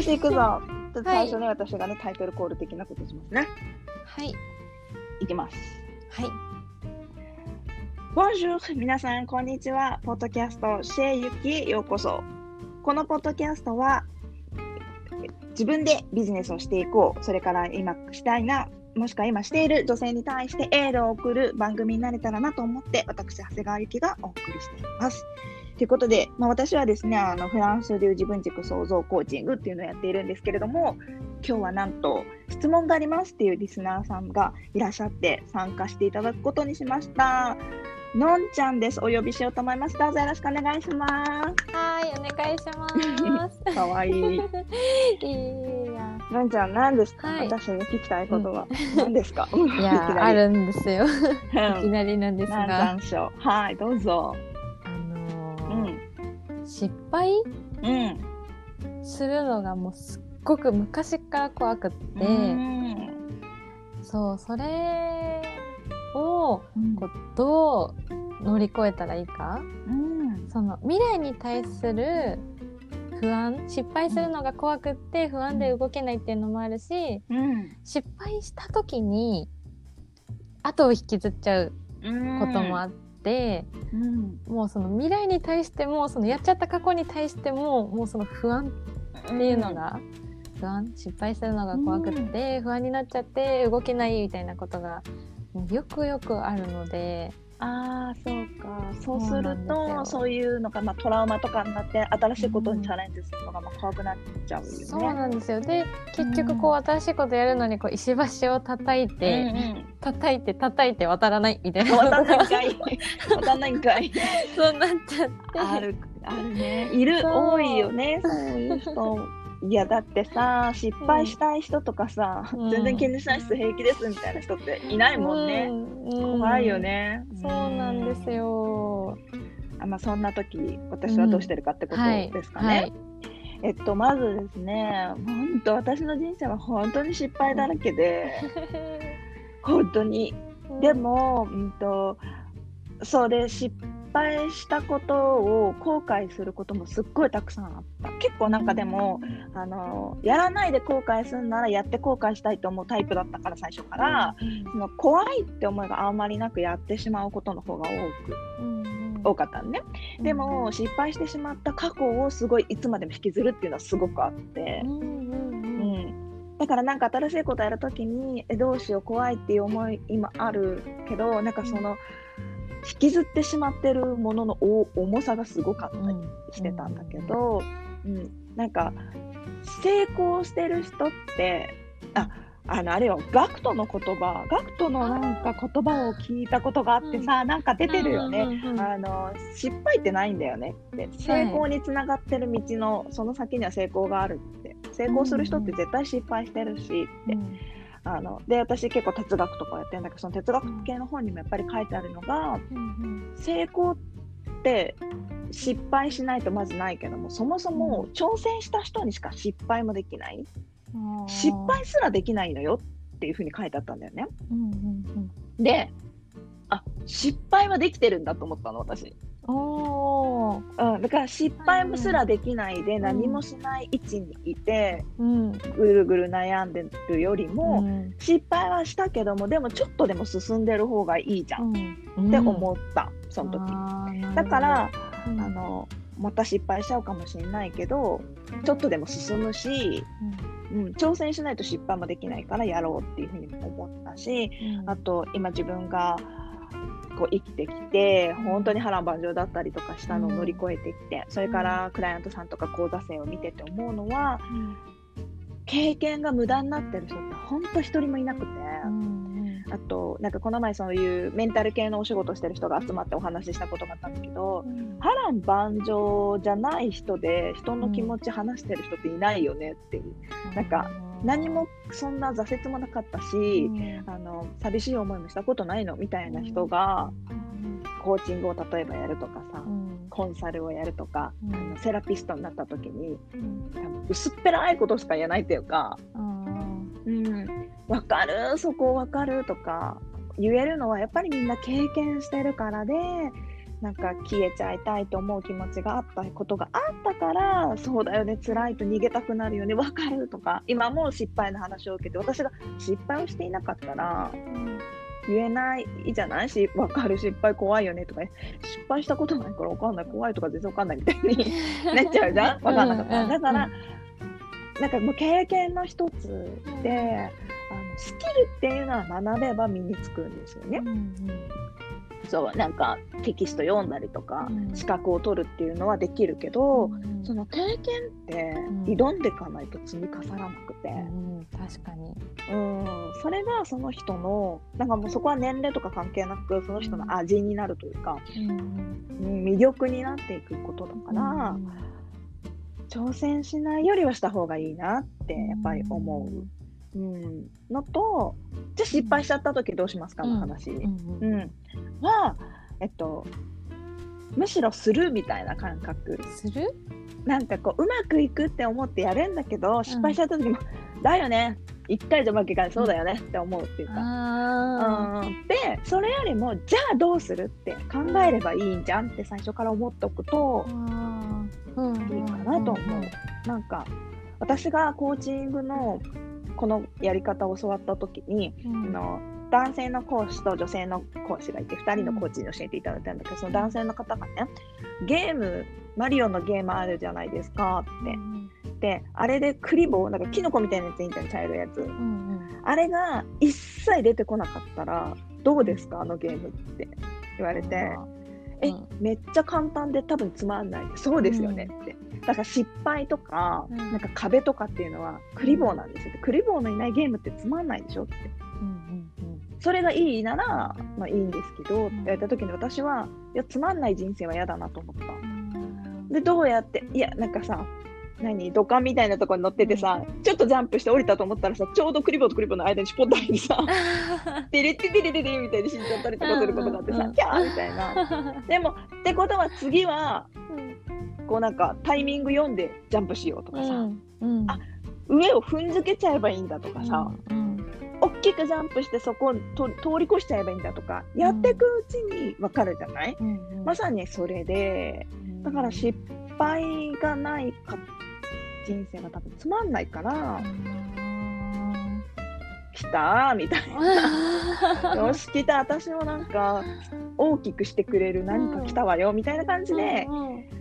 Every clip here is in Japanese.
よし、行くぞ。ちょっと最初に私がね、タイトルコール的なことしますね。はい。いきます。はい。Bonjour! 皆さん、こんにちは。ポッドキャスト、シェイユキへようこそ。このポッドキャストは、自分でビジネスをしていこう。それから今したいな、もしくは今している女性に対してエールを送る番組になれたらなと思って、私、長谷川ゆきがお送りしています。ということで、まあ、私はですねあの、フランス流自分軸創造コーチングっていうのをやっているんですけれども、今日はなんと質問がありますっていうリスナーさんがいらっしゃって参加していただくことにしました。のんちゃんです。お呼びしようと思います。どうぞよろしくお願いしまはい、お願いします。す。かわいい。いや、のんちゃん、何ですか、はい私に聞きたいことは。何ですか？いや、あ。るんですよ。いきなりなんです南が。はい、どうぞ。失敗？うん。するのがもうすっごく昔から怖くって、うん。そう、それをうんこうどう乗り越えたらいいか、うん。その未来に対する不安失敗するのが怖くって不安で動けないっていうのもあるしうん。失敗した時に後を引きずっちゃうこともあって、うん。もうその未来に対してもそのやっちゃった過去に対してももうその不安っていうのが、不安失敗するのが怖くって、不安になっちゃって動けないみたいなことがよくよくあるのでああそうか。そうするとそういうのが、まあ、トラウマとかになって新しいことにチャレンジするのがまあ怖くなっちゃうよね。そうなんですよ。で結局こう新しいことやるのにこう石橋を叩いて、うんうん。叩いて叩いて渡らないみたいな。渡んないんかい。渡んないんかい。そうなっちゃって。あるあるね。いる。多いよね。そういう人いやだってさ失敗したい人とかさ、うん。全然気にしない人平気ですみたいな人っていないもんね、うん。怖いよね。そうなんですよ。あまあそんな時私はどうしてるかってことはいですかね、はい。えっとまずですね本当私の人生は本当に失敗だらけで 本当に。でも、うんと、それ失敗したことを後悔することもすっごいたくさんあった。結構なんかでも、あのやらないで後悔するならやって後悔したいと思うタイプだったから最初から、その怖いって思いがあんまりなくやってしまうことの方が多くうん多かったのね。でも失敗してしまった過去をすごいいつまでも引きずるっていうのはすごくあって。うんうんうん。うん、だからなんか新しいことやるときにえどうしよう怖いっていう思い今あるけどなんかその引きずってしまってるもののお重さがすごかったりしてたんだけど、うん。なんか成功してる人ってああのあれよガクトの言葉ガクトのなんか言葉を聞いたことがあってさ、なんか出てるよね。うんうんうんあの失敗ってないんだよね。って。成功につながってる道のその先には成功があるって。成功する人って絶対失敗してるしって、あので私結構哲学とかやってるんだけどその哲学系の本にもやっぱり書いてあるのがうん成功って失敗しないとまずないけどもそもそも挑戦した人にしか失敗もできない。うん失敗すらできないのよっていうふうに書いてあったんだよね。であ失敗はできてるんだと思ったの私。うんおー。うん、だから失敗もすらできないで何もしない位置にいてうん。ぐるぐる悩んでるよりも、うん。失敗はしたけどもでもちょっとでも進んでる方がいいじゃん。って思った、その時。だから、ああのまた失敗しちゃうかもしれないけどちょっとでも進むし、うん、挑戦しないと失敗もできないからやろうっていうふうにも思ったしあと今自分がこう生きてきて本当に波乱万丈だったりとかしたのを乗り越えてきて、それからクライアントさんとか講座生を見てて思うのは経験が無駄になってる人って本当一人もいなくて、あとなんかこの前そういうメンタル系のお仕事してる人が集まってお話ししたことがあったんだけど波乱万丈じゃない人で人の気持ち話してる人っていないよねっていう。なんか何もそんな挫折もなかったし、あの寂しい思いもしたことないのみたいな人がコーチングを例えばやるとかさ、コンサルをやるとか、あのセラピストになった時に多分薄っぺらいことしか言えないっていうか「うん、分かるそこ分かる」とか言えるのはやっぱりみんな経験してるからでなんか消えちゃいたいと思う気持ちがあったことがあったからそうだよね辛いと逃げたくなるよね分かるとか今も失敗の話を受けて私が失敗をしていなかったら、言えないじゃない？し分かる失敗怖いよねとか失敗したことないから分かんない。怖いとか全然分かんないみたいに なっちゃうじゃん？分かんなかった、だから、なんかもう経験の一つで、あのスキルっていうのは学べば身につくんですよね。うんうんそうなんかテキスト読んだりとか、うん、資格を取るっていうのはできるけど、うん、その経験って挑んでいかないと積み重ならなくて、うん、確かに、うん、それがその人のなんかもうそこは年齢とか関係なくその人の味になるというか、うん。魅力になっていくことだから、挑戦しないよりはした方がいいなってやっぱり思う。うん、のとじゃあ失敗しちゃった時どうしますか？の話、うんは、えっと、むしろするみたいな感覚。する？なんかこううまくいくって思ってやるんだけど失敗しちゃった時も、うん、だよね。一回じゃうまくいかないそうだよね。って思うっていうか、うん、でそれよりもじゃあどうするって考えればいいんじゃんって最初から思っておくといいかなと思う。なんか私がコーチングのこのやり方を教わった時に、うん、の男性の講師と女性の講師がいて2人のコーチに教えていただいたんだけどその男性の方がねゲームマリオのゲームあるじゃないですかって。であれでクリボーなんかキノコみたいなやついいんじゃん茶色いやつ、うんうん、あれが一切出てこなかったらどうですかあのゲームって。言われて、うん、え、めっちゃ簡単で多分つまんない。そうですよねって、だから失敗とか、うん、なんか壁とかっていうのはクリボーなんですよ。クリボーのいないゲームってつまんないでしょって。うんうんうん、それがいいなら、まあ、いいんですけど、って言われた時に私は、いや、つまんない人生は嫌だなと思った。で、どうやって、いや、なんかさ、何土管みたいなところに乗っててさ、ちょっとジャンプして降りたと思ったらさ、ちょうどクリボーとクリボーの間にしぽったりにさ、デレテデレデレみたいに死んじゃったりとかすることがあってさ、キャーみたいな。でも、ってことは次は、こうなんかタイミング読んでジャンプしようとかさ、うん。うん、あ上を踏んづけちゃえばいいんだとかさ、うん。うん、大きくジャンプしてそこをと通り越しちゃえばいいんだとかやっていくうちに分かるじゃない、うんうん、まさにそれでだから失敗がないか人生が多分つまんないから。来たみたいな。よし来た。私もなんか大きくしてくれる何か来たわよみたいな感じで、うん、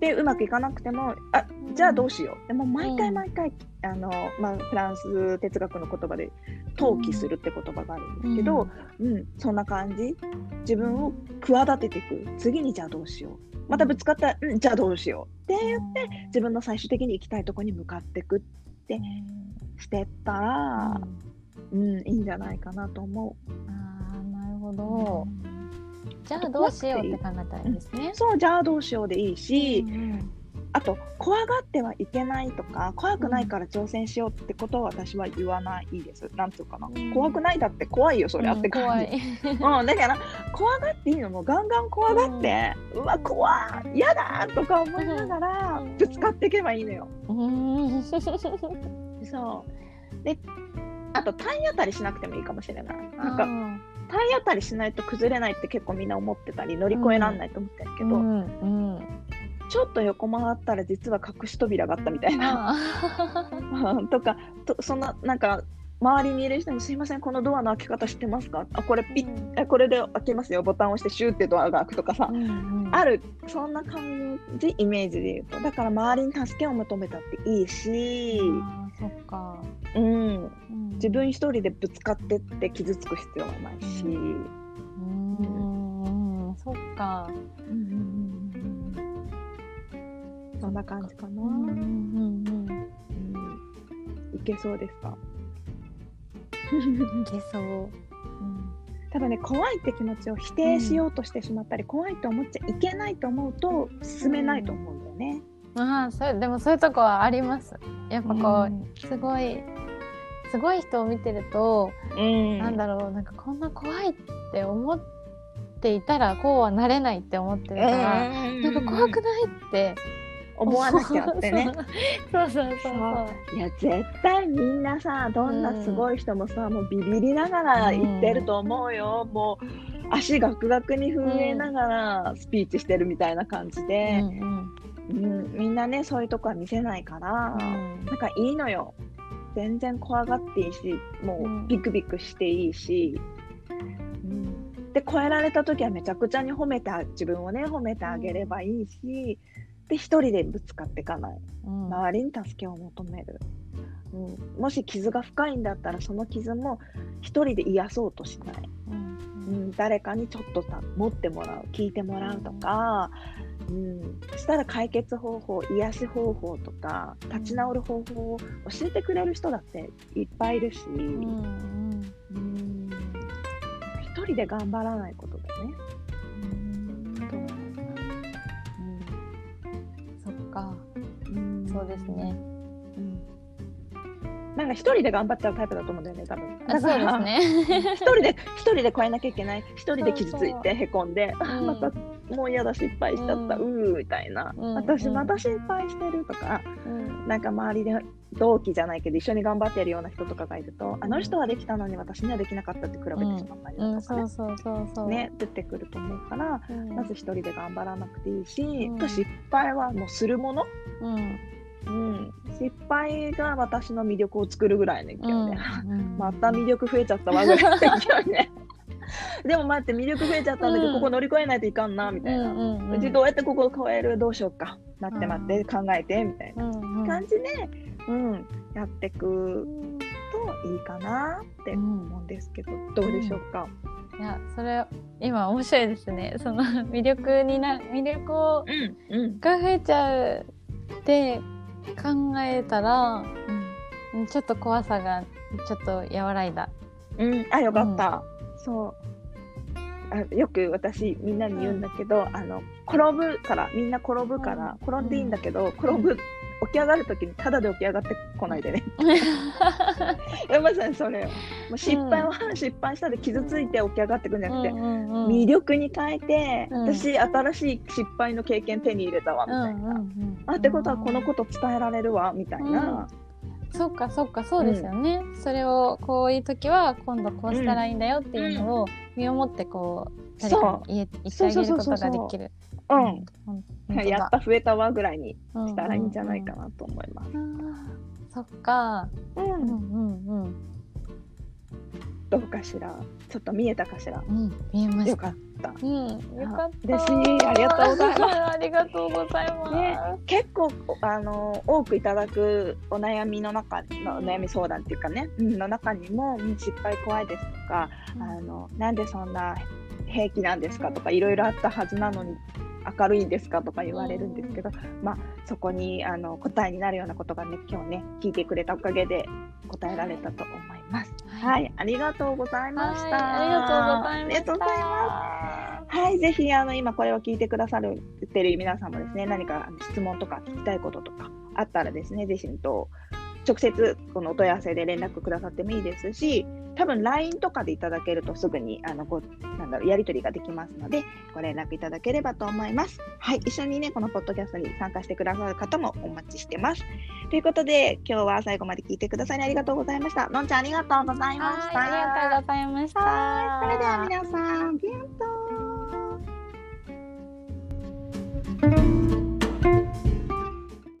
でうまくいかなくてもあじゃあどうしよう。でも毎回毎回、あのまあ、フランス哲学の言葉で投棄するって言葉があるんですけど、うん、そんな感じ。自分を企てていく。次にじゃあどうしよう。またぶつかったら、うん、じゃあどうしよう。って言って自分の最終的に行きたいところに向かっていくってしてったら、うん、いいんじゃないかなと思う。あなるほど、じゃあどうしようって考えたらいいですね。そうじゃあどうしようでいいし、うんうん、あと怖がってはいけないとか怖くないから挑戦しようってことは私は言わないです。なんつうかな、うん、怖くないだって怖いよそれあって感じ。うん、うん、だから怖がっていいのもガンガン怖がって、うん、わ怖嫌だとか思いながらぶつかっていけばいいのよ。そうであと体当たりしなくてもいいかもしれない。なんか体当たりしないと崩れないって結構みんな思ってたり乗り越えられないと思ってるけど、うんうん、ちょっと横回ったら実は隠し扉があったみたいな。とかとそんななんか周りにいる人に「すいませんこのドアの開け方知ってますかあこれピッ、うん、これで開けますよ。ボタンを押してシューってドアが開く」とかさ、うんうん、あるそんな感じイメージで言うと。だから周りに助けを求めたっていいしそっか、うん、自分一人でぶつかってって傷つく必要はないし。うん、うん、そっか。うん、そんな感じかな。うんうんうん、いけそうですか？いけそう。うんただね怖いって気持ちを否定しようとしてしまったり、うん、怖いと思っちゃいけないと思うと進めないと思うんだよね。ああそれでもそういうとこはあります。やっぱこう、うん、すごいすごい人を見てると、うん、なんだろうなんかこんな怖いって思っていたらこうはなれないって思ってるから、うん、なんか怖くないって思わなきゃってね。そうそうそういや絶対みんなさどんなすごい人もさ、うん、もうビビりながら言ってると思うよ、もう足ガクガクに震えながらスピーチしてるみたいな感じで、うん、うん、みんなねそういうとこは見せないから、うん、なんかいいのよ。全然怖がっていいしもうビクビクしていいし、うん、で超えられた時はめちゃくちゃに褒めて自分をね褒めてあげればいいしで一人でぶつかっていかない、周りに助けを求める。うん、もし傷が深いんだったらその傷も一人で癒そうとしない、うん、うん、誰かにちょっとさ持ってもらう聞いてもらうとか、うん、そしたら解決方法癒し方法とか立ち直る方法を教えてくれる人だっていっぱいいるし、うん、うん、一人で頑張らないことだね。うん。そっか、うん、そうですね。なんか一人で頑張っちゃうタイプだと思うんだよね、多分。だから、ね、一人で、一人で超えなきゃいけない。一人で傷ついてへこんで、そうそうまたもう嫌だ、失敗しちゃった、うん、うーみたいな、うん、私また心配してるとか、うん、なんか周りで同期じゃないけど、一緒に頑張ってるような人とかがいると、あの人はできたのに私にはできなかったって比べてしまったりとかね、出てくると思うから、まず一人で頑張らなくていいし、失敗はもうするもの？うん。うん、失敗が私の魅力を作るぐらいの勢いで、うん、また魅力増えちゃったわぐらいの勢いででも待って魅力増えちゃったんだけど、ここ乗り越えないといかんなみたいな、うちどうやってここを超えるどうしようか待って待って、考えてみたいな。感じで、うん、やっていくといいかなって思うんですけど、どうでしょうか、いやそれ今面白いですね。その 魅力にな魅力を、が増えちゃうって考えたら、うん、ちょっと怖さがちょっと和らいだ。うん、あよかった。うん、そうあよく私みんなに言うんだけど、うん、あの転ぶからみんな転ぶから、転んでいいんだけど、転ぶ起き上がる時にただで起き上がってこないでね。まさにそれよ。失敗は、うん、失敗したで傷ついて起き上がってくんじゃなくて、魅力に変えて、うん、私新しい失敗の経験手に入れたわみたいな。あってことはこのこと伝えられるわみたいな。そっかそっかそうですよね、うん、それをこういう時は今度こうしたらいいんだよっていうのを身をもってこう誰かに言ってあげることができる。うん、やった増えたわぐらいにしたらいいんじゃないかなと思います。うんうんうん、そっか、うん、うんうんうんどうかしら？ちょっと見えたかしら、うん、見えましたよかった。うん、よかった。嬉しい。ありがとうございます。ありがとうございます。ね、結構あの多くいただくお悩みの中のお悩み相談っていうかね、の中にも失敗怖いですとか、うん、あのなんでそんな平気なんですかとかいろいろあったはずなのに明るいんですかとか言われるんですけど、まあ、そこにあの答えになるようなことがね今日ね聞いてくれたおかげで答えられたと思います。はい、はい、ありがとうございました。ありがとうございます。はい、ぜひあの今これを聞いてくださるてる皆さんもですね、何か質問とか聞きたいこととかあったらですね、ぜひと直接このお問い合わせで連絡くださってもいいですし、多分 LINE とかでいただけるとすぐにあのごなんだろうやり取りができますので、ご連絡いただければと思います。はい、一緒にね、このポッドキャストに参加してくださる方もお待ちしてます。ということで、今日は最後まで聞いてくださりありがとうございました。のんちゃんありがとうございました。ありがとうございました。それでは皆さん、ビュンと